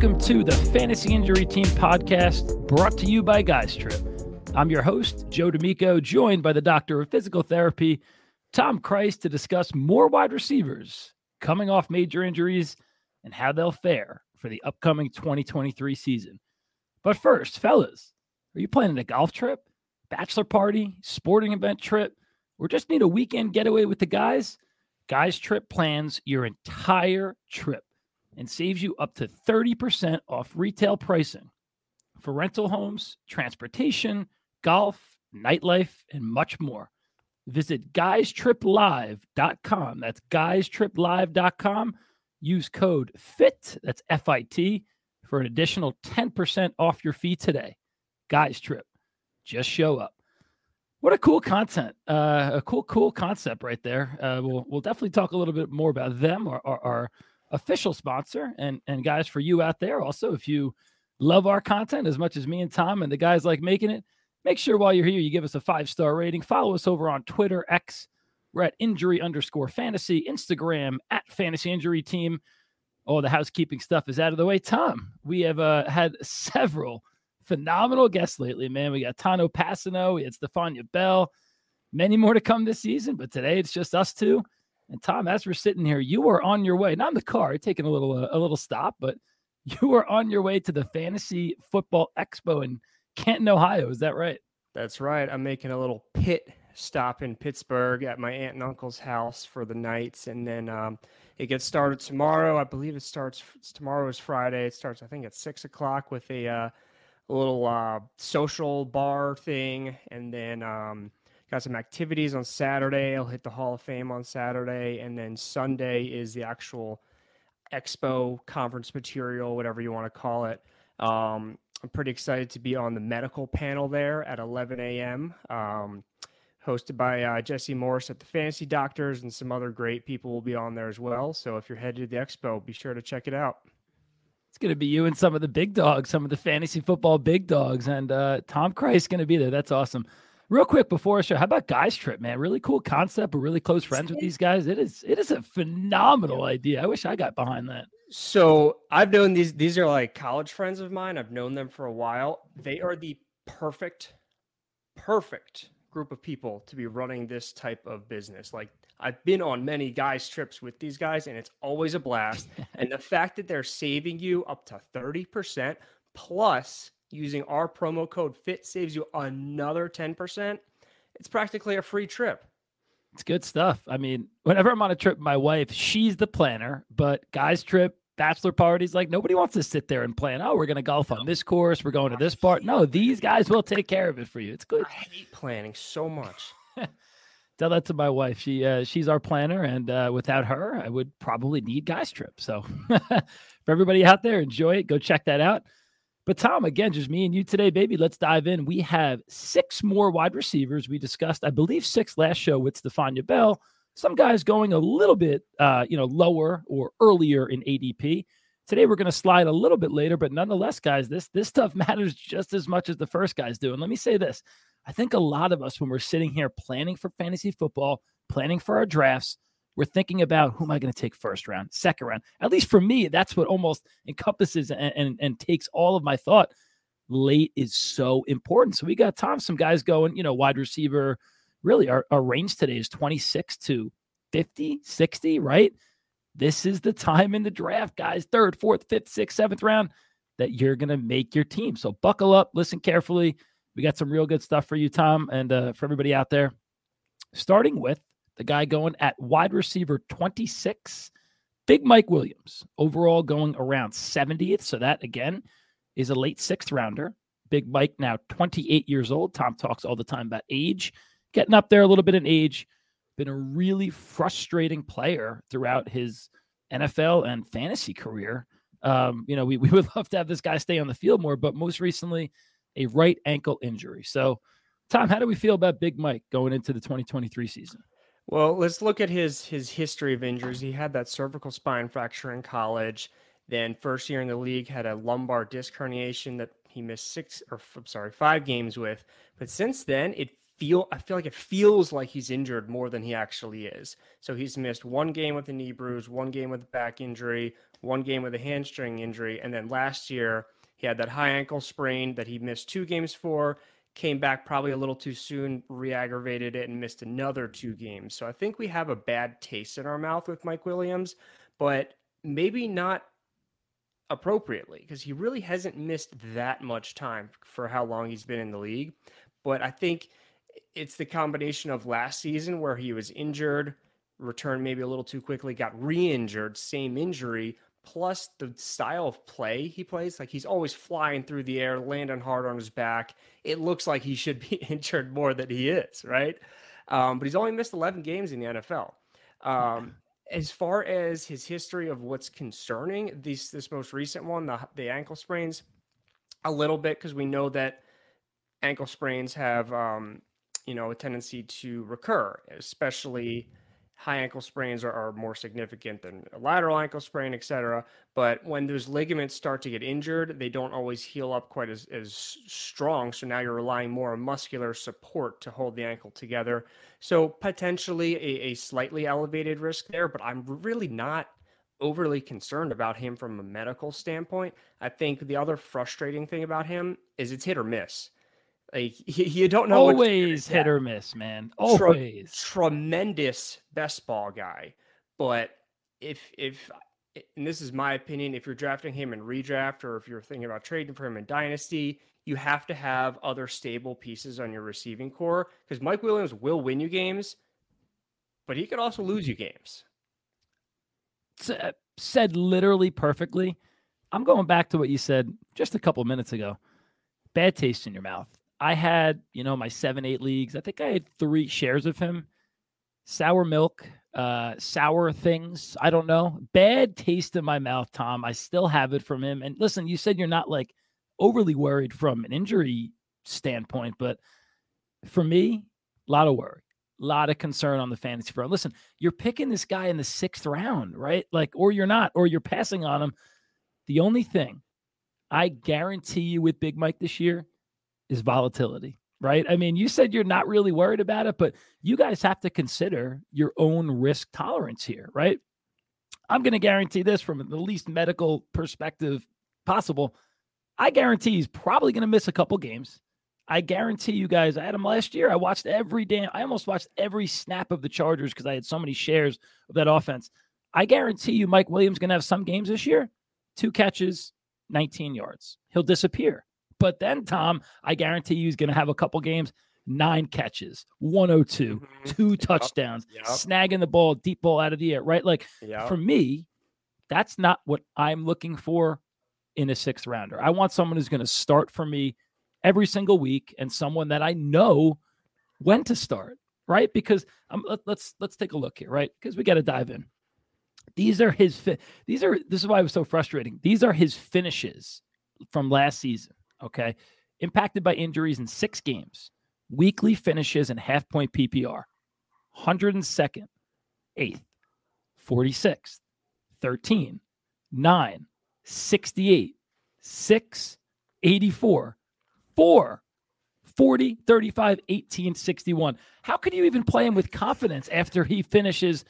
welcome to the Fantasy Injury Team podcast brought to you by Guys Trip. I'm your host, Joe D'Amico, joined by the doctor of physical therapy, Tom Christ, to discuss more wide receivers coming off major injuries and how they'll fare for the upcoming 2023 season. But first, fellas, are you planning a golf trip, bachelor party, sporting event trip, or just need a weekend getaway with the guys? Guys Trip plans your entire trip and saves you up to 30% off retail pricing for rental homes, transportation, golf, nightlife, and much more. Visit guystriplive.com. That's guystriplive.com. Use code FIT, that's F I T, for an additional 10% off your fee today. Guys Trip. Just show up. What a cool content. Uh, a cool, cool concept right there. Uh, we'll, we'll definitely talk a little bit more about them, our, our, our official sponsor. And and guys, for you out there, also, if you love our content as much as me and Tom and the guys like making it, make sure while you're here, you give us a five star rating. Follow us over on Twitter, X. We're at injury underscore fantasy, Instagram at fantasy injury team. All the housekeeping stuff is out of the way. Tom, we have uh, had several phenomenal guests lately, man. We got Tano Passano, we had Stephania Bell, many more to come this season, but today it's just us two. And Tom, as we're sitting here, you are on your way, not in the car, taking a little uh, a little stop, but you are on your way to the Fantasy Football Expo in Canton, Ohio. Is that right? That's right. I'm making a little pit stop in Pittsburgh at my aunt and uncle's house for the nights, and then um, it gets started tomorrow. I believe it starts tomorrow is Friday. It starts, I think, at six o'clock with a, uh, a little uh, social bar thing, and then um, Got some activities on Saturday. I'll hit the Hall of Fame on Saturday, and then Sunday is the actual expo conference material, whatever you want to call it. Um, I'm pretty excited to be on the medical panel there at 11 a.m. Um, hosted by uh, Jesse Morse at the Fantasy Doctors, and some other great people will be on there as well. So if you're headed to the expo, be sure to check it out. It's going to be you and some of the big dogs, some of the fantasy football big dogs, and uh, Tom Christ is going to be there. That's awesome. Real quick before I show, how about Guys Trip, man? Really cool concept. We're really close friends with these guys. It is it is a phenomenal idea. I wish I got behind that. So I've known these these are like college friends of mine. I've known them for a while. They are the perfect, perfect group of people to be running this type of business. Like I've been on many guys trips with these guys and it's always a blast. and the fact that they're saving you up to 30% plus using our promo code FIT saves you another 10%. It's practically a free trip. It's good stuff. I mean, whenever I'm on a trip my wife, she's the planner, but guys' trip, bachelor parties, like nobody wants to sit there and plan, oh, we're going to golf on this course, we're going to this part. No, these guys will take care of it for you. It's good. I hate planning so much. Tell that to my wife. She uh, she's our planner, and uh, without her, I would probably need guys trip. So, for everybody out there, enjoy it. Go check that out. But Tom, again, just me and you today, baby. Let's dive in. We have six more wide receivers. We discussed, I believe, six last show with Stephania Bell. Some guys going a little bit, uh, you know, lower or earlier in ADP. Today we're going to slide a little bit later, but nonetheless, guys, this this stuff matters just as much as the first guys do. And let me say this: I think a lot of us, when we're sitting here planning for fantasy football, planning for our drafts, we're thinking about who am I going to take first round, second round. At least for me, that's what almost encompasses and, and, and takes all of my thought. Late is so important. So we got Tom, some guys going, you know, wide receiver. Really, our, our range today is 26 to 50, 60, right? This is the time in the draft, guys. Third, fourth, fifth, sixth, seventh round that you're going to make your team. So buckle up, listen carefully. We got some real good stuff for you, Tom, and uh, for everybody out there. Starting with the guy going at wide receiver 26, Big Mike Williams, overall going around 70th. So that again is a late sixth rounder. Big Mike now 28 years old. Tom talks all the time about age, getting up there a little bit in age. Been a really frustrating player throughout his NFL and fantasy career. Um, you know, we, we would love to have this guy stay on the field more, but most recently, a right ankle injury. So, Tom, how do we feel about Big Mike going into the 2023 season? Well, let's look at his his history of injuries. He had that cervical spine fracture in college. Then first year in the league had a lumbar disc herniation that he missed six or I'm sorry, five games with. But since then, it feel I feel like it feels like he's injured more than he actually is. So he's missed one game with a knee bruise, one game with a back injury, one game with a hamstring injury, and then last year he had that high ankle sprain that he missed two games for. Came back probably a little too soon, re-aggravated it, and missed another two mm-hmm. games. So I think we have a bad taste in our mouth with Mike Williams, but maybe not appropriately because he really hasn't missed that much time for how long he's been in the league. But I think it's the combination of last season where he was injured, returned maybe a little too quickly, got re injured, same injury, plus the style of play he plays. Like he's always flying through the air, landing hard on his back. It looks like he should be injured more than he is, right? Um, but he's only missed 11 games in the NFL. Um, as far as his history of what's concerning, this this most recent one, the the ankle sprains, a little bit because we know that ankle sprains have um, you know a tendency to recur, especially high ankle sprains are, are more significant than a lateral ankle sprain, et cetera. But when those ligaments start to get injured, they don't always heal up quite as, as strong. So now you're relying more on muscular support to hold the ankle together. So potentially a, a slightly elevated risk there, but I'm really not overly concerned about him from a medical standpoint. I think the other frustrating thing about him is it's hit or miss. Like you don't know. Always hit or miss, man. Always tremendous best ball guy, but if if and this is my opinion, if you're drafting him in redraft or if you're thinking about trading for him in dynasty, you have to have other stable pieces on your receiving core because Mike Williams will win you games, but he could also lose you games. Uh, said literally perfectly. I'm going back to what you said just a couple minutes ago. Bad taste in your mouth. I had, you know, my seven, eight leagues. I think I had three shares of him. Sour milk, uh, sour things. I don't know. Bad taste in my mouth, Tom. I still have it from him. And listen, you said you're not like overly worried from an injury standpoint, but for me, a lot of worry, a lot of concern on the fantasy front. Listen, you're picking this guy in the sixth round, right? Like, or you're not, or you're passing on him. The only thing I guarantee you with Big Mike this year is volatility, right? I mean, you said you're not really worried about it, but you guys have to consider your own risk tolerance here, right? I'm going to guarantee this from the least medical perspective possible. I guarantee he's probably going to miss a couple games. I guarantee you guys, I had him last year. I watched every damn, I almost watched every snap of the Chargers because I had so many shares of that offense. I guarantee you, Mike Williams going to have some games this year, two catches, 19 yards. He'll disappear. But then, Tom, I guarantee you he's going to have a couple games, nine catches, 102, mm-hmm. two touchdowns, yep. Yep. snagging the ball, deep ball out of the air, right? Like yep. for me, that's not what I'm looking for in a sixth rounder. I want someone who's going to start for me every single week and someone that I know when to start, right? Because um, let, us let's, let's take a look here, right? Because we got to dive in. These are his. Fi- these are. This is why it was so frustrating. These are his finishes from last season. Okay. Impacted by injuries in six games, weekly finishes and half point PPR 102nd, 8th, 46th, 13, 9, 68, 6, 84, 4, 40, 35, 18, 61. How could you even play him with confidence after he finishes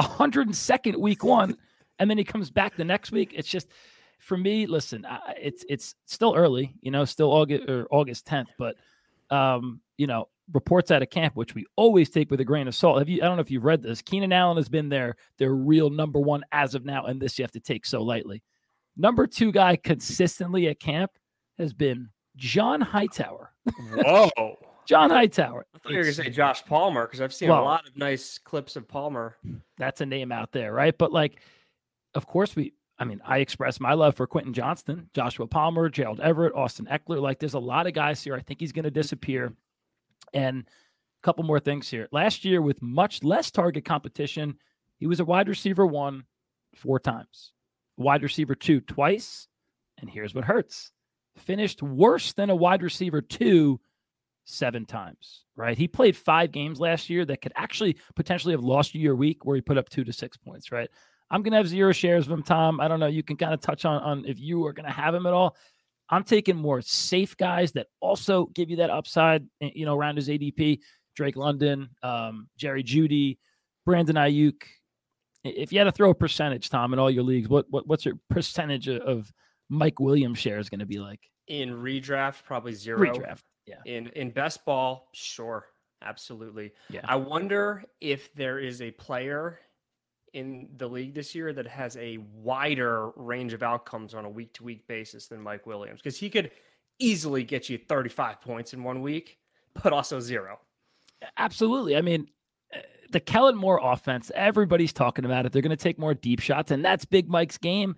102nd week one and then he comes back the next week? It's just for me, listen, I, it's it's still early, you know, still August or August 10th, but um, you know, reports out of camp, which we always take with a grain of salt. Have you? I don't know if you've read this. Keenan Allen has been their their real number one as of now, and this you have to take so lightly. Number two guy consistently at camp has been John Hightower. Whoa. John Hightower. I thought you were going to say Josh Palmer because I've seen well, a lot of nice clips of Palmer. That's a name out there, right? But like, of course, we I mean, I express my love for Quentin Johnston, Joshua Palmer, Gerald Everett, Austin Ekeler. Like, there's a lot of guys here. I think he's going to disappear. And a couple more things here. Last year, with much less target competition, he was a wide receiver one four times, wide receiver two twice. And here's what hurts finished worse than a wide receiver two seven times, right? He played five games last year that could actually potentially have lost you your week where he put up two to six points, right? I'm going to have zero shares of him, Tom. I don't know. You can kind of touch on, on if you are going to have him at all. I'm taking more safe guys that also give you that upside, eh, you know, around his ADP. Drake London, um, Jerry Jeudy, Brandon Aiyuk, If you had to throw a percentage, Tom, in all your leagues, what, what what's your percentage of Mike Williams shares going to be like? In redraft, probably zero. Redraft, yeah. In in best ball, sure, absolutely. Yeah. I wonder if there is a player in the league this year that has a wider range of outcomes on a week to week basis than Mike Williams because he could easily get you 35 points in one week, but also zero. Absolutely. I mean, eh, the Kellen Moore offense, everybody's talking about it. They're going to take more deep shots, and that's Big Mike's game.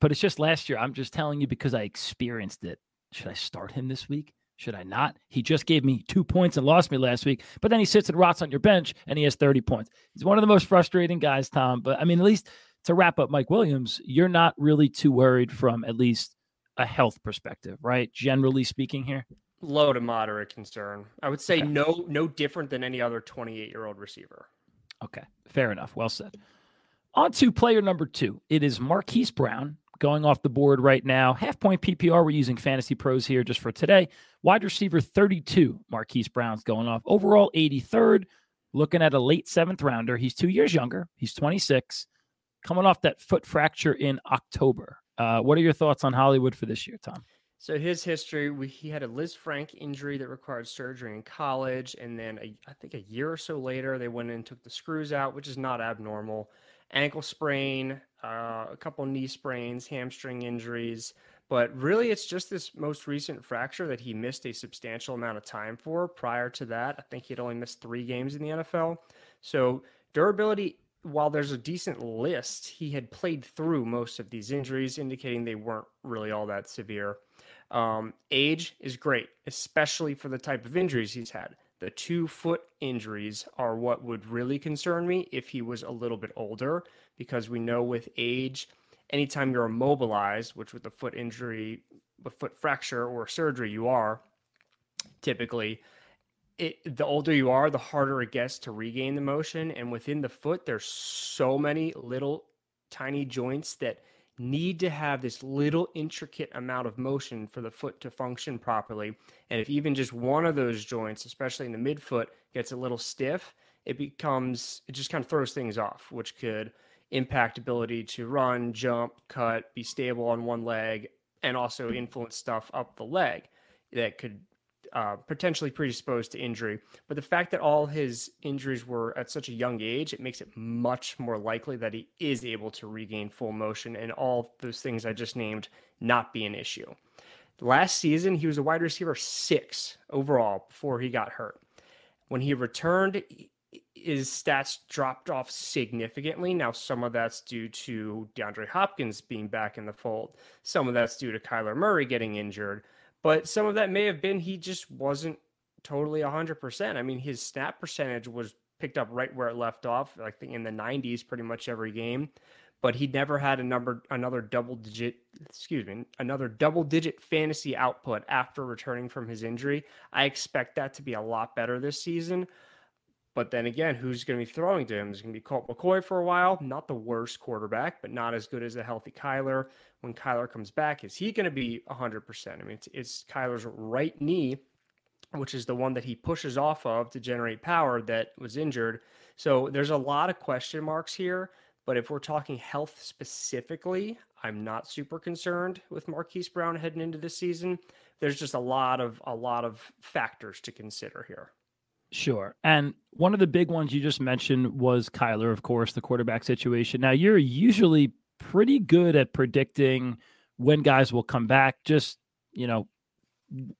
But it's just last year. I'm just telling you because I experienced it. Should I start him this week? Should I not? He just gave me two points and lost me last week, but then he sits and rots on your bench and he has 30 points. He's one of the most frustrating guys, Tom. But I mean, at least to wrap up Mike Williams, you're not really too worried from at least a health perspective, right? Generally speaking, here. Low to moderate concern. I would say Okay. no no different than any other 28 year old receiver. Okay, fair enough. Well said. On to player number two. It is Marquise Brown going off the board right now. Half point PPR. We're using Fantasy Pros here just for today. Wide receiver 32. Marquise Brown's going off. Overall 83rd. Looking at a late seventh rounder. He's two years younger. He's 26. Coming off that foot fracture in October. Uh, what are your thoughts on Hollywood for this year, Tom? So his history, we, he had a Lisfranc injury that required surgery in college, and then a, I think a year or so later, they went in and took the screws out, which is not abnormal. Ankle sprain, uh, a couple knee sprains, hamstring injuries, but really, it's just this most recent fracture that he missed a substantial amount of time for. Prior to that, I think he'd only missed three games in the NFL. So durability while there's a decent list, he had played through most of these injuries, indicating they weren't really all that severe. Um, age is great, especially for the type of injuries he's had. The two foot injuries are what would really concern me if he was a little bit older, because we know with age, anytime you're immobilized, which with a foot injury, a foot fracture or surgery, you are typically it, the older you are, the harder it gets to regain the motion. And within the foot, there's so many little tiny joints that need to have this little intricate amount of motion for the foot to function properly. And if even just one of those joints, especially in the midfoot, gets a little stiff, it becomes, it just kind of throws things off, which could impact ability to run, jump, cut, be stable on one leg, and also influence stuff up the leg that could uh, potentially predisposed to injury. But the fact that all his injuries were at such a young age, it makes it much more likely that he is able to regain full motion and all those things I just named not be an issue. Last season, he was a wide receiver six overall before he got hurt. When he returned, his stats dropped off significantly. Now, some of that's due to DeAndre Hopkins being back in the fold, some of that's due to Kyler Murray getting injured but some of that may have been he just wasn't totally 100%. I mean, his snap percentage was picked up right where it left off, think in the 90s pretty much every game, but he never had a number another double digit, excuse me, another double digit fantasy output after returning from his injury. I expect that to be a lot better this season. But then again, who's going to be throwing to him? Is going to be Colt McCoy for a while. Not the worst quarterback, but not as good as a healthy Kyler. When Kyler comes back, is he going to be 100%? I mean, it's, it's Kyler's right knee, which is the one that he pushes off of to generate power that was injured. So there's a lot of question marks here. But if we're talking health specifically, I'm not super concerned with Marquise Brown heading into this season. There's just a lot of a lot of factors to consider here. Sure. And one of the big ones you just mentioned was Kyler, of course, the quarterback situation. Now, you're usually pretty good at predicting when guys will come back. Just, you know,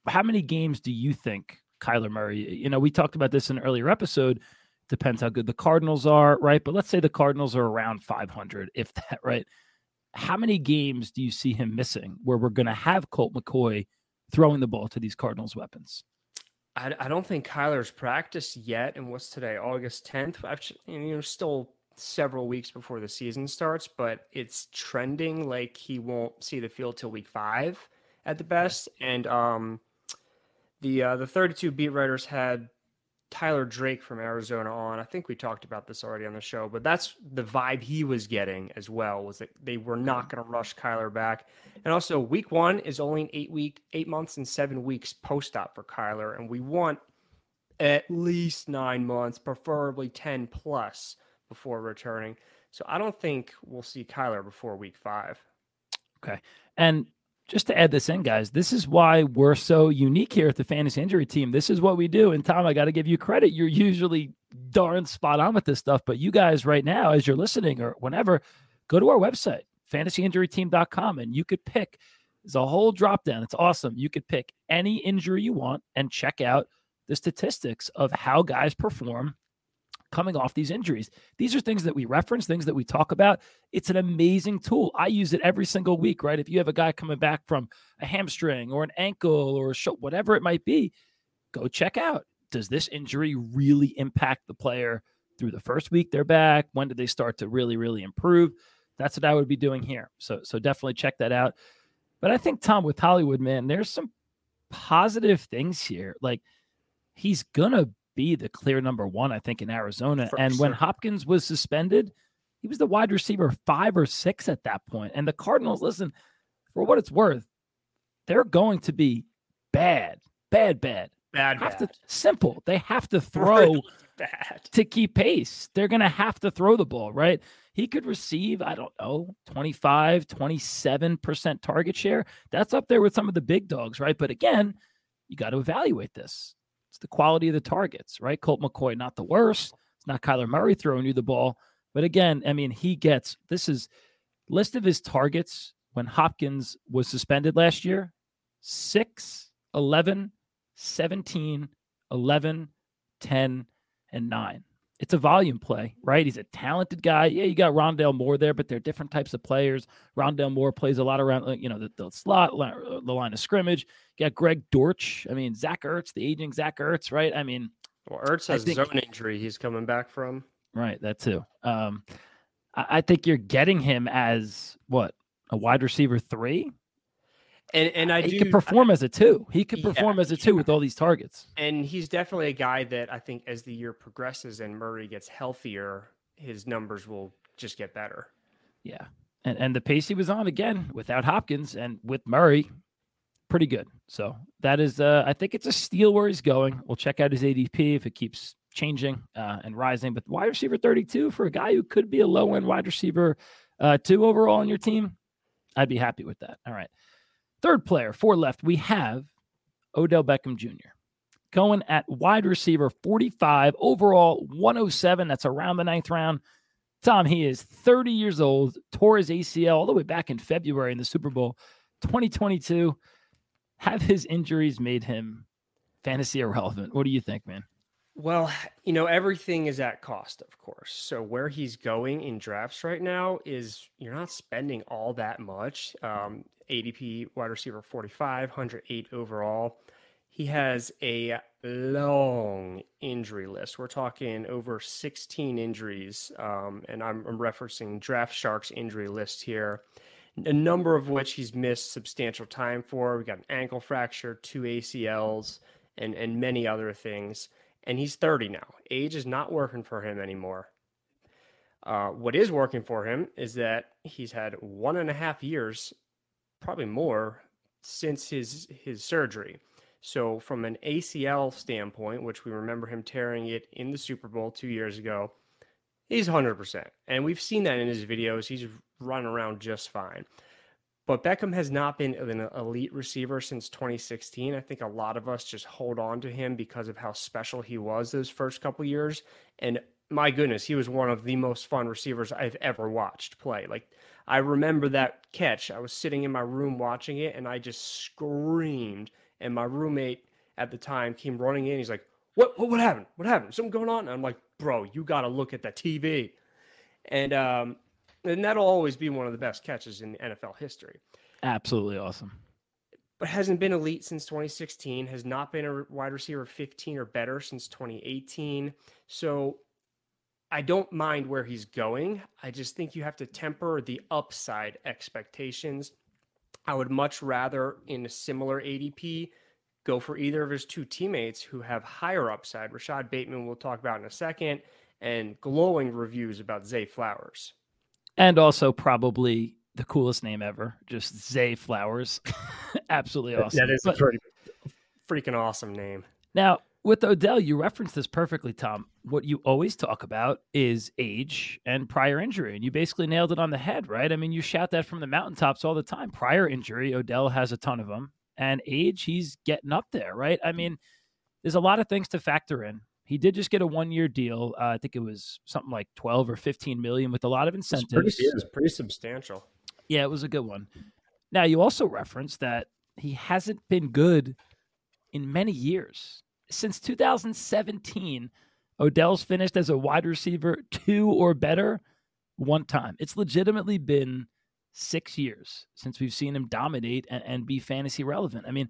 how many games do you think Kyler Murray? You know, we talked about this in an earlier episode. Depends how good the Cardinals are, right? But let's say the Cardinals are around 500, if that, right? How many games do you see him missing where we're going to have Colt McCoy throwing the ball to these Cardinals weapons? I, I don't think Kyler's practiced yet. And what's today? August 10th. I've, you know, still several weeks before the season starts, but it's trending like he won't see the field till week five at the best. And um, the uh, the 32 beat writers had Tyler Drake from Arizona on. I think we talked about this already on the show, but that's the vibe he was getting as well. Was that they were not going to rush Kyler back, and also week one is only an eight week, eight months and seven weeks post op for Kyler, and we want at least nine months, preferably ten plus before returning. So I don't think we'll see Kyler before week five. Okay. And just to add this in, guys, this is why we're so unique here at the fantasy injury team. This is what we do. And Tom, I got to give you credit. You're usually darn spot on with this stuff, but you guys right now, as you're listening or whenever, go to our website, fantasyinjuryteam.com, and you could pick. There's a whole drop down. It's awesome. You could pick any injury you want and check out the statistics of how guys perform coming off these injuries. These are things that we reference, things that we talk about. It's an amazing tool. I use it every single week, right? If you have a guy coming back from a hamstring or an ankle or a whatever it might be, go check out. Does this injury really impact the player through the first week they're back? When do they start to really, really improve? That's what I would be doing here. So, so definitely check that out. But I think Tom with Hollywood, man, there's some positive things here. Like he's gonna be the clear number one, I think, in Arizona. For and sure. when Hopkins was suspended, he was the wide receiver five or six at that point. And the Cardinals, listen, for what it's worth, they're going to be bad, bad, bad. Bad, bad. To, simple. They have to throw bad. to keep pace. They're going to have to throw the ball, right? He could receive, I don't know, 25, 27% target share. That's up there with some of the big dogs, right? But again, you got to evaluate this. It's the quality of the targets, right? Colt McCoy, not the worst. It's not Kyler Murray throwing you the ball. But again, I mean, he gets this is list of his targets when Hopkins was suspended last year 6, 11, 17, 11, 10, and 9 it's a volume play, right? He's a talented guy. Yeah, you got Rondale Moore there, but they're different types of players. Rondale Moore plays a lot around, you know, the, the slot, the line of scrimmage. You got Greg Dortch. I mean, Zach Ertz, the aging Zach Ertz, right? I mean, well, Ertz has think, own injury he's coming back from. Right, that too. Um, I, I think you're getting him as what a wide receiver three. And and I he do, could perform I, as a two. He could perform yeah, as a two with all these targets. And he's definitely a guy that I think as the year progresses and Murray gets healthier, his numbers will just get better. Yeah. And and the pace he was on again without Hopkins and with Murray, pretty good. So that is uh I think it's a steal where he's going. We'll check out his ADP if it keeps changing uh, and rising. But wide receiver 32 for a guy who could be a low end wide receiver uh, two overall on your team, I'd be happy with that. All right. Third player, four left, we have Odell Beckham Jr. Going at wide receiver 45, overall 107. That's around the ninth round. Tom, he is 30 years old, tore his ACL all the way back in February in the Super Bowl 2022. Have his injuries made him fantasy irrelevant? What do you think, man? Well, you know, everything is at cost, of course. So where he's going in drafts right now is you're not spending all that much. Um, ADP wide receiver 45, 108 overall. He has a long injury list. We're talking over 16 injuries, um, and I'm, I'm referencing Draft Sharks injury list here. A number of which he's missed substantial time for. We got an ankle fracture, two ACLs, and and many other things and he's 30 now. Age is not working for him anymore. Uh, what is working for him is that he's had one and a half years, probably more, since his his surgery. So, from an ACL standpoint, which we remember him tearing it in the Super Bowl two years ago, he's 100%. And we've seen that in his videos. He's run around just fine. But Beckham has not been an elite receiver since 2016. I think a lot of us just hold on to him because of how special he was those first couple years. And my goodness, he was one of the most fun receivers I've ever watched play. Like I remember that catch. I was sitting in my room watching it and I just screamed. And my roommate at the time came running in. He's like, What what, what happened? What happened? Something going on? And I'm like, bro, you gotta look at the TV. And um, and that'll always be one of the best catches in NFL history. Absolutely awesome. But hasn't been elite since 2016, has not been a wide receiver 15 or better since 2018. So I don't mind where he's going. I just think you have to temper the upside expectations. I would much rather, in a similar ADP, go for either of his two teammates who have higher upside. Rashod Bateman, we'll talk about in a second, and glowing reviews about Zay Flowers and also probably the coolest name ever, just Zay Flowers. Absolutely awesome. That is but, a pretty freaking awesome name. Now, with Odell, you referenced this perfectly, Tom. What you always talk about is age and prior injury. And you basically nailed it on the head, right? I mean, you shout that from the mountaintops all the time. Prior injury, Odell has a ton of them. And age, he's getting up there, right? I mean, there's a lot of things to factor in. He did just get a one year deal. Uh, I think it was something like 12 or 15 million with a lot of incentives. It's pretty, it's pretty substantial. Yeah, it was a good one. Now, you also referenced that he hasn't been good in many years. Since 2017, Odell's finished as a wide receiver two or better one time. It's legitimately been six years since we've seen him dominate and, and be fantasy relevant. I mean,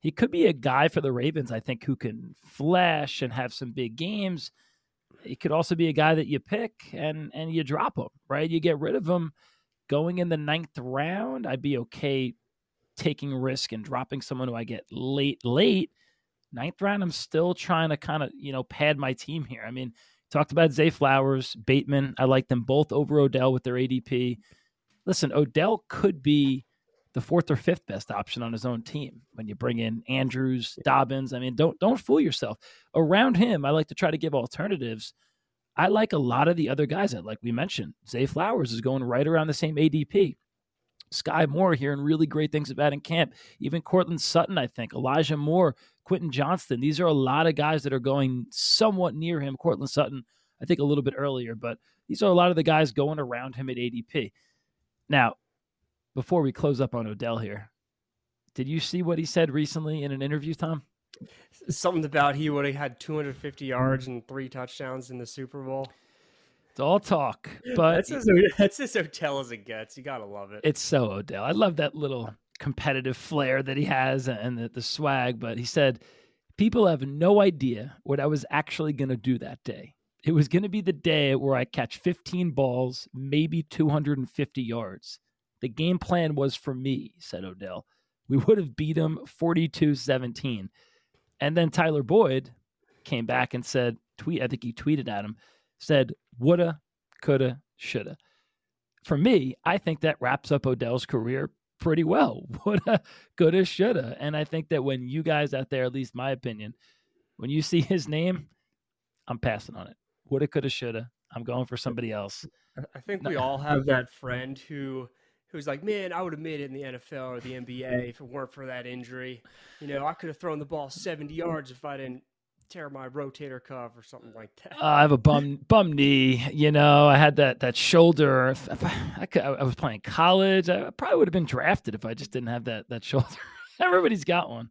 he could be a guy for the Ravens, I think, who can flash and have some big games. He could also be a guy that you pick and and you drop him, right? You get rid of him going in the ninth round. I'd be okay taking risk and dropping someone who I get late, late. Ninth round, I'm still trying to kind of, you know, pad my team here. I mean, talked about Zay Flowers, Bateman. I like them both over Odell with their ADP. Listen, Odell could be the fourth or fifth best option on his own team when you bring in Andrews, Dobbins. I mean, don't don't fool yourself. Around him, I like to try to give alternatives. I like a lot of the other guys that, like we mentioned, Zay Flowers is going right around the same ADP. Skyy Moore hearing really great things about in camp. Even Courtland Sutton, I think. Elijah Moore, Quentin Johnston. These are a lot of guys that are going somewhat near him. Courtland Sutton, I think a little bit earlier, but these are a lot of the guys going around him at ADP. Now, before we close up on Odell here, did you see what he said recently in an interview, Tom? Something about he would have had 250 yards and three touchdowns in the Super Bowl. It's all talk, but that's as, that's as Odell as it gets. You gotta love it. It's so Odell. I love that little competitive flair that he has and the, the swag. But he said, "People have no idea what I was actually going to do that day. It was going to be the day where I catch 15 balls, maybe 250 yards. The game plan was for me," said Odell. We would have beat him 42-17. And then Tyler Boyd came back and said, "Tweet." I think he tweeted at him said woulda, coulda, shoulda. For me, I think that wraps up Odell's career pretty well. Woulda, coulda, shoulda. And I think that when you guys out there, at least my opinion, when you see his name, I'm passing on it. Woulda, coulda, shoulda. I'm going for somebody else. I think we all have that friend who who's like, man, I would have made it in the NFL or the NBA if it weren't for that injury. You know, I could have thrown the ball 70 yards if I didn't tear my rotator cuff or something like that. Uh, I have a bum bum knee. You know, I had that that shoulder. If, if I, I, could, I, was playing college, I probably would have been drafted if I just didn't have that that shoulder. Everybody's got one.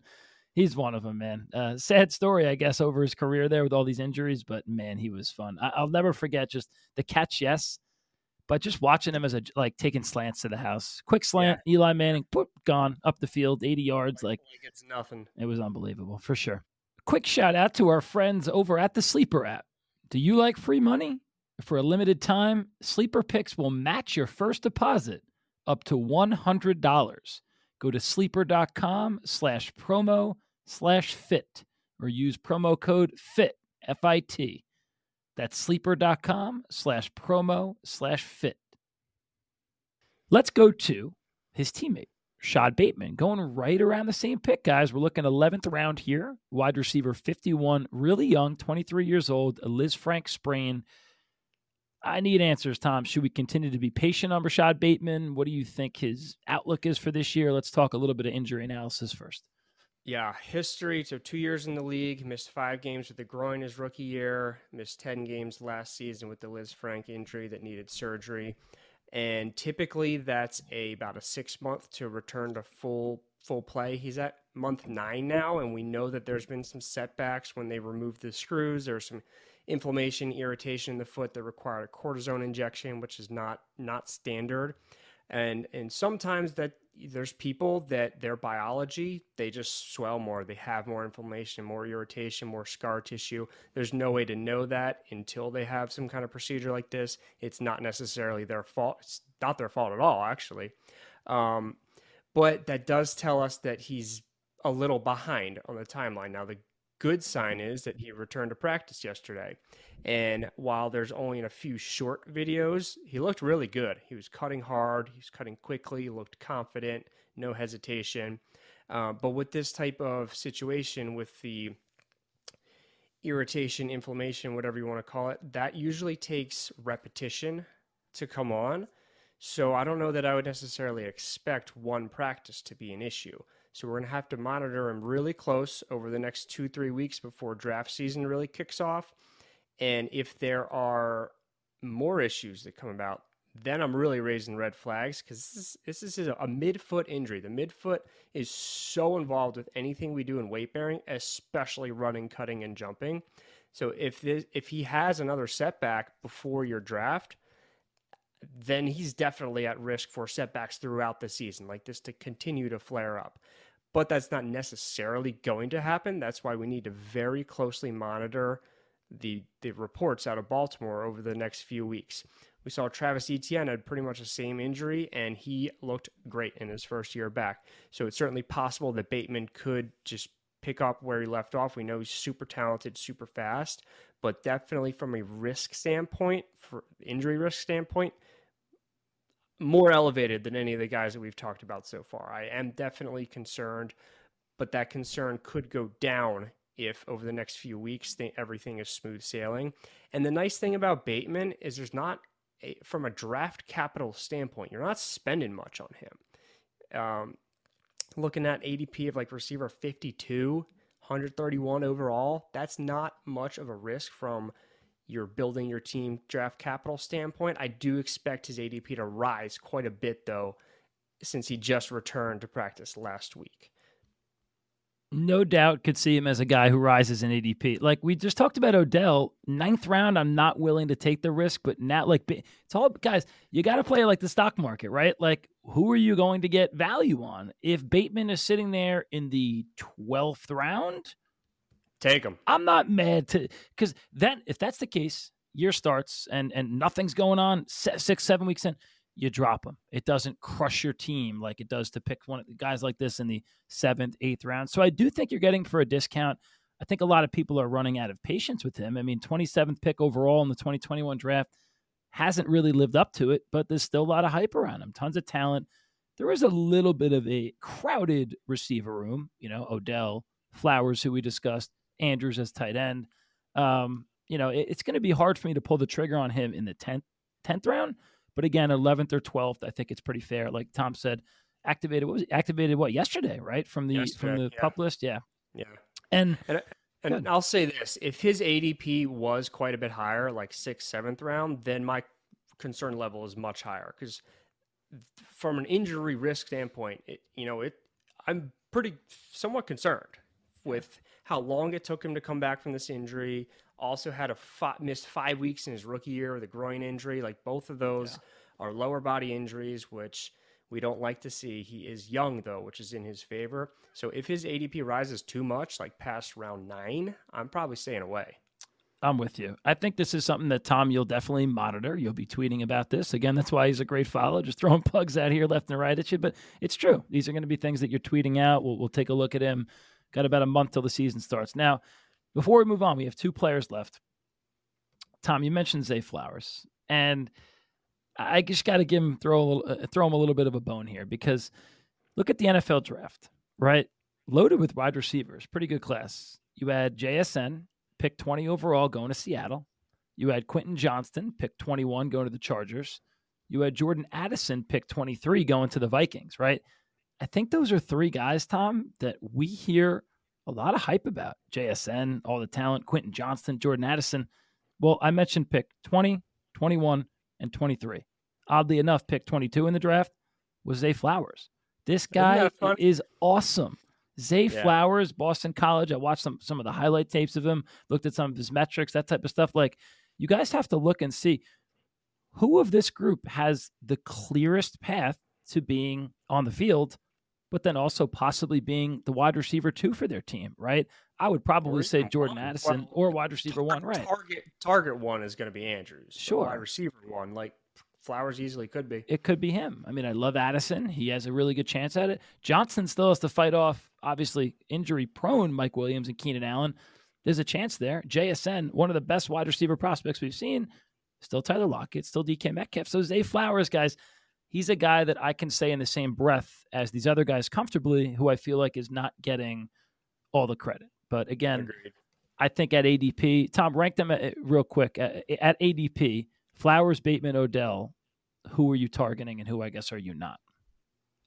He's one of them, man. Uh, sad story, I guess, over his career there with all these injuries, but man, he was fun. I, will never forget just the catch, yes, but just watching him as a like taking slants to the house, quick slant, yeah. Eli Manning, put gone up the field, eighty yards, like, like it's nothing. It was unbelievable for sure quick shout out to our friends over at the Sleeper app. Do you like free money? For a limited time, Sleeper Picks will match your first deposit up to $100. Go to sleeper.com slash promo slash fit or use promo code FIT, F I T. That's sleeper.com slash promo slash fit. Let's go to his teammate, Shad Bateman going right around the same pick, guys. We're looking 11th round here. Wide receiver 51, really young, 23 years old, Lisfranc sprain. I need answers, Tom. Should we continue to be patient on Rashod Bateman? What do you think his outlook is for this year? Let's talk a little bit of injury analysis first. Yeah, history. So two years in the league, missed five games with the groin his rookie year, missed 10 games last season with the Lisfranc injury that needed surgery and typically that's a about a six month to return to full full play. He's at month nine now, and we know that there's been some setbacks when they removed the screws. There's some inflammation, irritation in the foot that required a cortisone injection, which is not not standard. And and sometimes that there's people that their biology they just swell more they have more inflammation more irritation more scar tissue. There's no way to know that until they have some kind of procedure like this. It's not necessarily their fault it's not their fault at all actually. Um, but that does tell us that he's a little behind on the timeline. Now the good sign is that he returned to practice yesterday. And while there's only in a few short videos, he looked really good. He was cutting hard, he was cutting quickly, looked confident, no hesitation. Uh, but with this type of situation, with the irritation, inflammation, whatever you want to call it, that usually takes repetition to come on. So I don't know that I would necessarily expect one practice to be an issue. So we're going to have to monitor him really close over the next two, three weeks before draft season really kicks off. And if there are more issues that come about, then I'm really raising red flags because this is, this is a midfoot injury. The midfoot is so involved with anything we do in weight bearing, especially running, cutting, and jumping. So if this, if he has another setback before your draft, then he's definitely at risk for setbacks throughout the season, like this to continue to flare up. But that's not necessarily going to happen. That's why we need to very closely monitor the the reports out of Baltimore over the next few weeks. We saw Travis Etienne had pretty much the same injury, and he looked great in his first year back. So it's certainly possible that Bateman could just pick up where he left off. We know he's super talented, super fast, but definitely from a risk standpoint, for injury risk standpoint, more elevated than any of the guys that we've talked about so far. I am definitely concerned, but that concern could go down if over the next few weeks everything is smooth sailing. And the nice thing about Bateman is there's not a, from a draft capital standpoint, you're not spending much on him. Um, looking at ADP of like receiver 52, 131 overall, that's not much of a risk from your building your team draft capital standpoint. I do expect his ADP to rise quite a bit though, since he just returned to practice last week no doubt could see him as a guy who rises in ADP. Like we just talked about Odell, ninth round, I'm not willing to take the risk, but now, like, it's all guys, you got to play like the stock market, right? Like, who are you going to get value on? If Bateman is sitting there in the 12th round, take him. I'm not mad to, because then if that's the case, year starts and and nothing's going on, six, seven weeks in you drop them. It doesn't crush your team like it does to pick one of the guys like this in the seventh, eighth round. So I do think you're getting for a discount. I think a lot of people are running out of patience with him. I mean, 27th pick overall in the 2021 draft hasn't really lived up to it, but there's still a lot of hype around him, tons of talent. There is a little bit of a crowded receiver room, you know, Odell, Flowers, who we discussed, Andrews as tight end. Um, you know, it, it's going to be hard for me to pull the trigger on him in the 10th, 10th round but again, 11th or 12th, I think it's pretty fair. Like Tom said, activated. What was it? activated? What yesterday? Right from the yesterday, from the yeah. pup list. Yeah, yeah. And and, and I'll say this: if his ADP was quite a bit higher, like sixth, seventh round, then my concern level is much higher because from an injury risk standpoint, it, you know, it I'm pretty somewhat concerned with how long it took him to come back from this injury, also had a missed five weeks in his rookie year with a groin injury. Like both of those yeah. are lower body injuries, which we don't like to see. He is young though, which is in his favor. So if his ADP rises too much, like past round nine, I'm probably staying away. I'm with you. I think this is something that Tom you'll definitely monitor. You'll be tweeting about this. Again, that's why he's a great follow, just throwing plugs out here left and right at you. But it's true. These are going to be things that you're tweeting out. We'll, we'll take a look at him. Got about a month till the season starts. Now, before we move on, we have two players left. Tom, you mentioned Zay Flowers, and I just got to give him throw a little, uh, throw him a little bit of a bone here because look at the NFL draft, right? Loaded with wide receivers, pretty good class. You had JSN, pick 20 overall, going to Seattle. You had Quentin Johnston, pick 21, going to the Chargers. You had Jordan Addison, pick 23, going to the Vikings, right? I think those are three guys, Tom, that we hear a lot of hype about JSN, all the talent, Quentin Johnston, Jordan Addison. Well, I mentioned pick 20, 21, and 23. Oddly enough, pick 22 in the draft was Zay Flowers. This guy is awesome. Zay yeah. Flowers, Boston College. I watched some some of the highlight tapes of him, looked at some of his metrics, that type of stuff. Like, you guys have to look and see who of this group has the clearest path to being on the field but then also possibly being the wide receiver two for their team, right? I would probably say Jordan. Addison or wide receiver one, right? Target target one is going to be Andrews. Sure, wide receiver one, like Flowers easily could be. It could be him. I mean, I love Addison. He has a really good chance at it. Johnston still has to fight off, obviously injury prone Mike Williams and Keenan Allen. There's a chance there. JSN, one of the best wide receiver prospects we've seen, still Tyler Lockett, still DK Metcalf. So Zay Flowers, guys he's a guy that I can say in the same breath as these other guys comfortably, who I feel like is not getting all the credit. But again, Agreed. I think at ADP, Tom, rank them at, real quick at, at ADP. Flowers, Bateman, Odell. Who are you targeting, and who I guess are you not?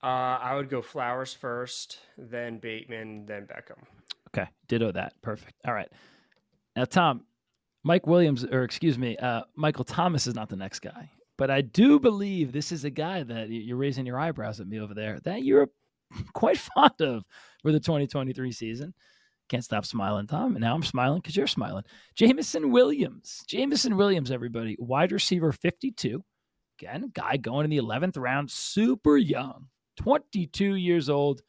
Uh, I would go Flowers first, then Bateman, then Beckham. Okay, ditto that. Perfect. All right. Now, Tom, Mike Williams, or excuse me, uh, Michael Thomas is not the next guy, but I do believe this is a guy that you're raising your eyebrows at me over there that you're quite fond of for the 2023 season. Can't stop smiling, Tom. And now I'm smiling because you're smiling. Jameson Williams. Jameson Williams, everybody. Wide receiver 52. Again, guy going in the 11th round, super young, 22 years old.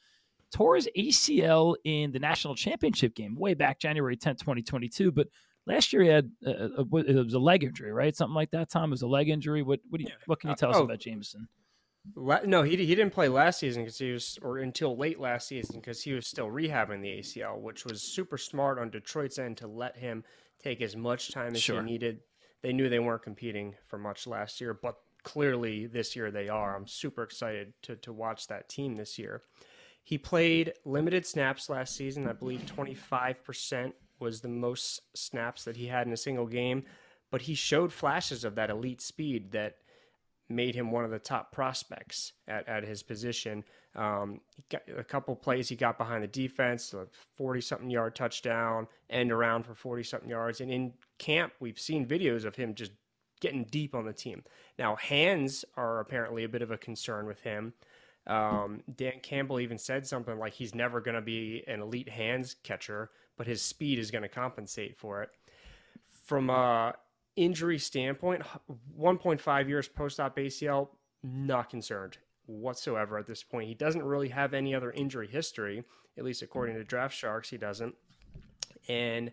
Tore his ACL in the national championship game way back January 10, 2022. But last year he had uh, uh, uh, a, a, it was a leg injury, right? Something like that. Tom it was a leg injury. What what, do you, what can you tell us oh, about Jameson? no, he he didn't play last season because he was, or until late last season because he was still rehabbing the ACL, which was super smart on Detroit's end to let him take as much time as sure. he needed. They knew they weren't competing for much last year, but clearly this year they are. I'm super excited to to watch that team this year. He played limited snaps last season. I believe 25% was the most snaps that he had in a single game, but he showed flashes of that elite speed that made him one of the top prospects at, at his position. Um, a couple plays he got behind the defense, a 40 something yard touchdown, end around for 40 something yards. And in camp, we've seen videos of him just getting deep on the team. Now, hands are apparently a bit of a concern with him. Um, Dan Campbell even said something like he's never going to be an elite hands catcher, but his speed is going to compensate for it. From a injury standpoint, 1.5 years post-op ACL, not concerned whatsoever at this point. He doesn't really have any other injury history, at least according to Draft Sharks, he doesn't. And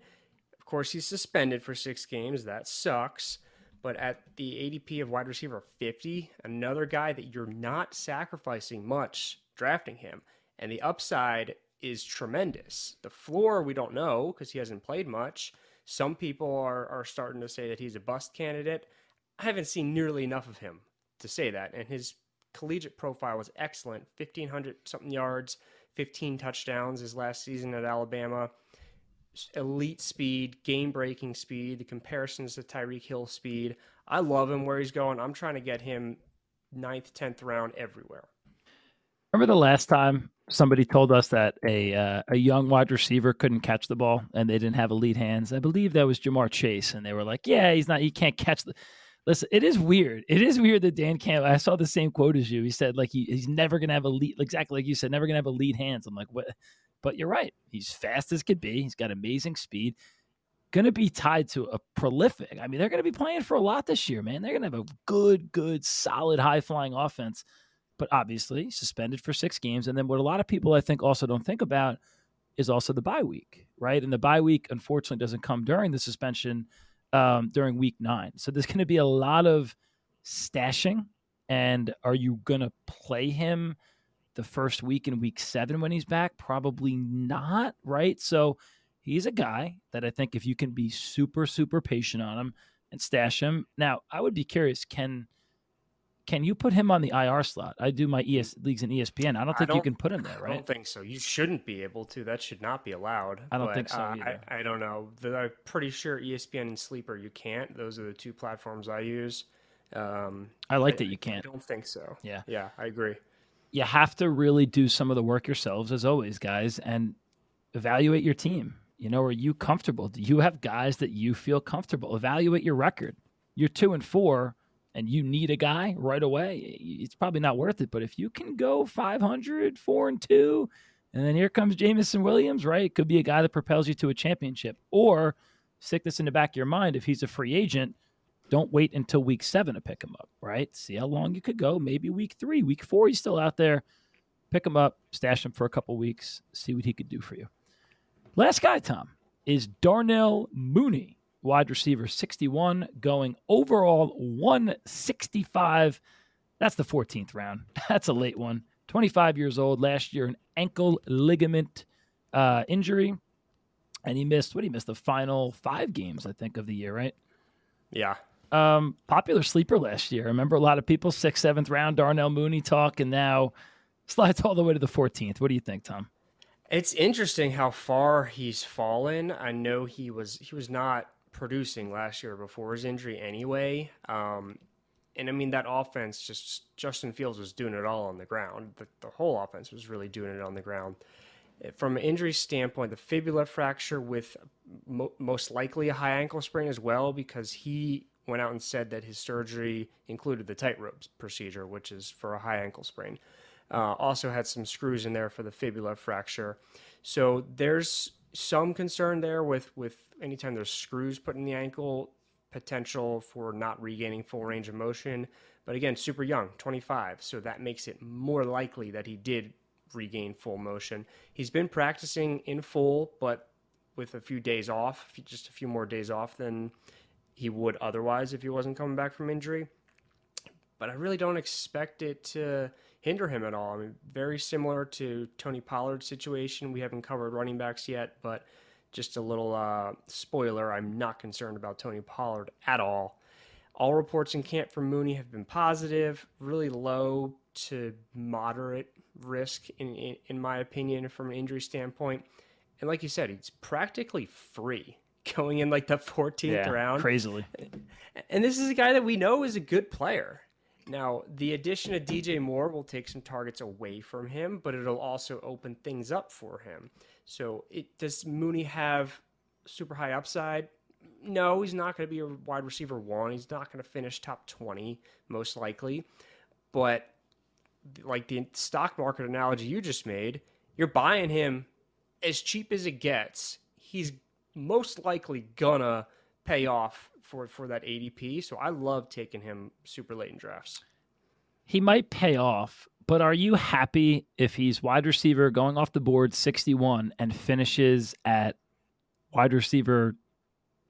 of course, he's suspended for six games. That sucks. But at the ADP of wide receiver 50, another guy that you're not sacrificing much drafting him. And the upside is tremendous. The floor, we don't know because he hasn't played much. Some people are, are starting to say that he's a bust candidate. I haven't seen nearly enough of him to say that. And his collegiate profile was excellent 1,500 something yards, 15 touchdowns his last season at Alabama elite speed, game breaking speed. The comparisons to Tyreek Hill speed. I love him where he's going. I'm trying to get him ninth, tenth round everywhere. Remember the last time somebody told us that a uh, a young wide receiver couldn't catch the ball and they didn't have elite hands? I believe that was Ja'Marr Chase, and they were like, "Yeah, he's not. He can't catch the." Listen, it is weird. It is weird that Dan Campbell. I saw the same quote as you. He said like he, he's never gonna have elite, exactly like you said, never gonna have elite hands. I'm like, what? But you're right. He's fast as could be. He's got amazing speed. Going to be tied to a prolific. I mean, they're going to be playing for a lot this year, man. They're going to have a good, good, solid, high flying offense. But obviously, suspended for six games. And then what a lot of people I think also don't think about is also the bye week, right? And the bye week, unfortunately, doesn't come during the suspension um, during week nine. So there's going to be a lot of stashing. And are you going to play him? the first week in week seven when he's back? Probably not, right? So he's a guy that I think if you can be super, super patient on him and stash him. Now, I would be curious, can can you put him on the IR slot? I do my ES leagues in ESPN. I don't think I don't, you can put him there, right? I don't think so. You shouldn't be able to. That should not be allowed. I don't but, think so. Uh, I, I, don't know. I'm pretty sure ESPN and Sleeper you can't. Those are the two platforms I use. Um, I like I, that you can't. I don't think so. Yeah. Yeah, I agree you have to really do some of the work yourselves, as always, guys, and evaluate your team. You know, are you comfortable? Do you have guys that you feel comfortable? Evaluate your record. You're two and four, and you need a guy right away. It's probably not worth it. But if you can go 500, four and two, and then here comes Jameson Williams, right? It could be a guy that propels you to a championship. Or stick this in the back of your mind if he's a free agent don't wait until week seven to pick him up, right? See how long you could go. Maybe week three, week four, he's still out there. Pick him up, stash him for a couple weeks, see what he could do for you. Last guy, Tom, is Darnell Mooney, wide receiver 61, going overall 165. That's the 14th round. That's a late one. 25 years old last year, an ankle ligament uh, injury. And he missed, what he missed? The final five games, I think, of the year, right? Yeah um, popular sleeper last year. I remember a lot of people sixth, seventh round Darnell Mooney talk, and now slides all the way to the 14th. What do you think, Tom? It's interesting how far he's fallen. I know he was he was not producing last year before his injury anyway. Um, and I mean that offense just Justin Fields was doing it all on the ground. The, the whole offense was really doing it on the ground. From an injury standpoint, the fibula fracture with mo- most likely a high ankle sprain as well, because he went out and said that his surgery included the tightrope procedure, which is for a high ankle sprain. Uh, also had some screws in there for the fibula fracture. So there's some concern there with with anytime there's screws put in the ankle, potential for not regaining full range of motion. But again, super young, 25, so that makes it more likely that he did regain full motion. He's been practicing in full, but with a few days off, just a few more days off than he would otherwise if he wasn't coming back from injury. But I really don't expect it to hinder him at all. I mean, very similar to Tony Pollard's situation. We haven't covered running backs yet, but just a little uh, spoiler I'm not concerned about Tony Pollard at all. All reports in camp from Mooney have been positive, really low to moderate risk, in, in, in my opinion, from an injury standpoint. And like you said, he's practically free going in like the 14th yeah, round. Crazily. And this is a guy that we know is a good player. Now, the addition of DJ Moore will take some targets away from him, but it'll also open things up for him. So, it, does Mooney have super high upside? No, he's not going to be a wide receiver one. He's not going to finish top 20, most likely. But, like the stock market analogy you just made, you're buying him as cheap as it gets. He's most likely gonna pay off for for that ADP. So I love taking him super late in drafts. He might pay off, but are you happy if he's wide receiver going off the board 61 and finishes at wide receiver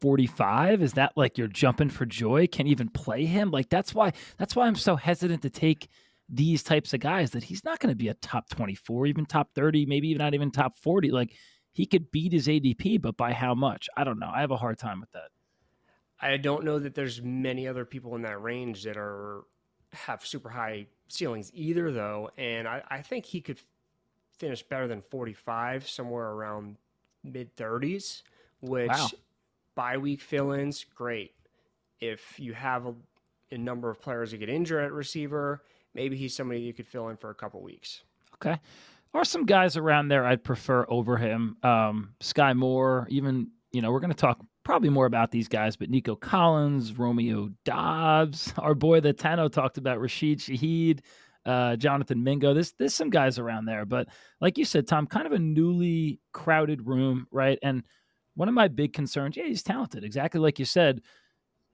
45? Is that like you're jumping for joy? Can even play him? Like that's why that's why I'm so hesitant to take these types of guys that he's not going to be a top 24, even top 30, maybe even not even top 40. Like he could beat his ADP, but by how much? I don't know. I have a hard time with that. I don't know that there's many other people in that range that are have super high ceilings either, though. And I, I think he could finish better than 45, somewhere around mid 30s, which wow. bye week fill ins, great. If you have a, a, number of players that get injured at receiver, maybe he's somebody you could fill in for a couple weeks. Okay are some guys around there I'd prefer over him. Um, Skyy Moore, even, you know, we're going to talk probably more about these guys, but Nico Collins, Romeo Doubs, our boy that Tano talked about, Rashid Shaheed, uh, Jonathan Mingo. There's some guys around there. But like you said, Tom, kind of a newly crowded room, right? And one of my big concerns, yeah, he's talented, exactly like you said.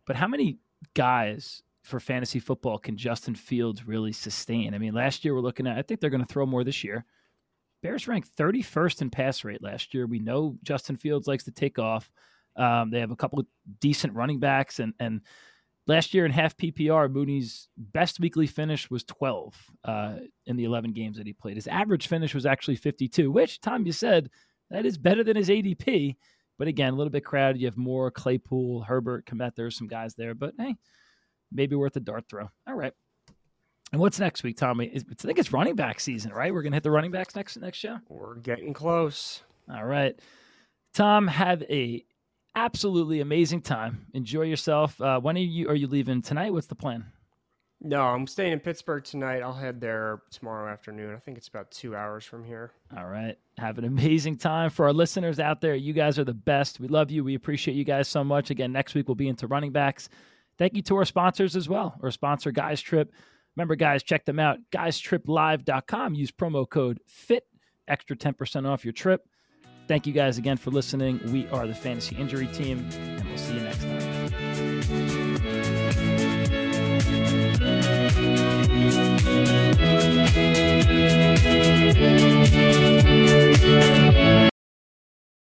But how many guys for fantasy football can Justin Fields really sustain? I mean, last year we're looking at, I think they're going to throw more this year. Bears ranked 31st in pass rate last year. We know Justin Fields likes to take off. Um, they have a couple of decent running backs, and and last year in half PPR, Mooney's best weekly finish was 12 uh, in the 11 games that he played. His average finish was actually 52, which Tom, you said that is better than his ADP. But again, a little bit crowded. You have more Claypool, Herbert, Kmet. There's some guys there, but hey, maybe worth a dart throw. All right. And what's next week, Tommy? I think it's running back season, right? We're gonna hit the running backs next next show. We're getting close. All right, Tom, have a absolutely amazing time. Enjoy yourself. Uh, when are you are you leaving tonight? What's the plan? No, I'm staying in Pittsburgh tonight. I'll head there tomorrow afternoon. I think it's about two hours from here. All right. Have an amazing time. For our listeners out there, you guys are the best. We love you. We appreciate you guys so much. Again, next week we'll be into running backs. Thank you to our sponsors as well. Our sponsor, Guys Trip. Remember, guys, check them out. GuysTripLive.com. Use promo code FIT, extra 10% off your trip. Thank you guys again for listening. We are the Fantasy Injury Team, and we'll see you next time.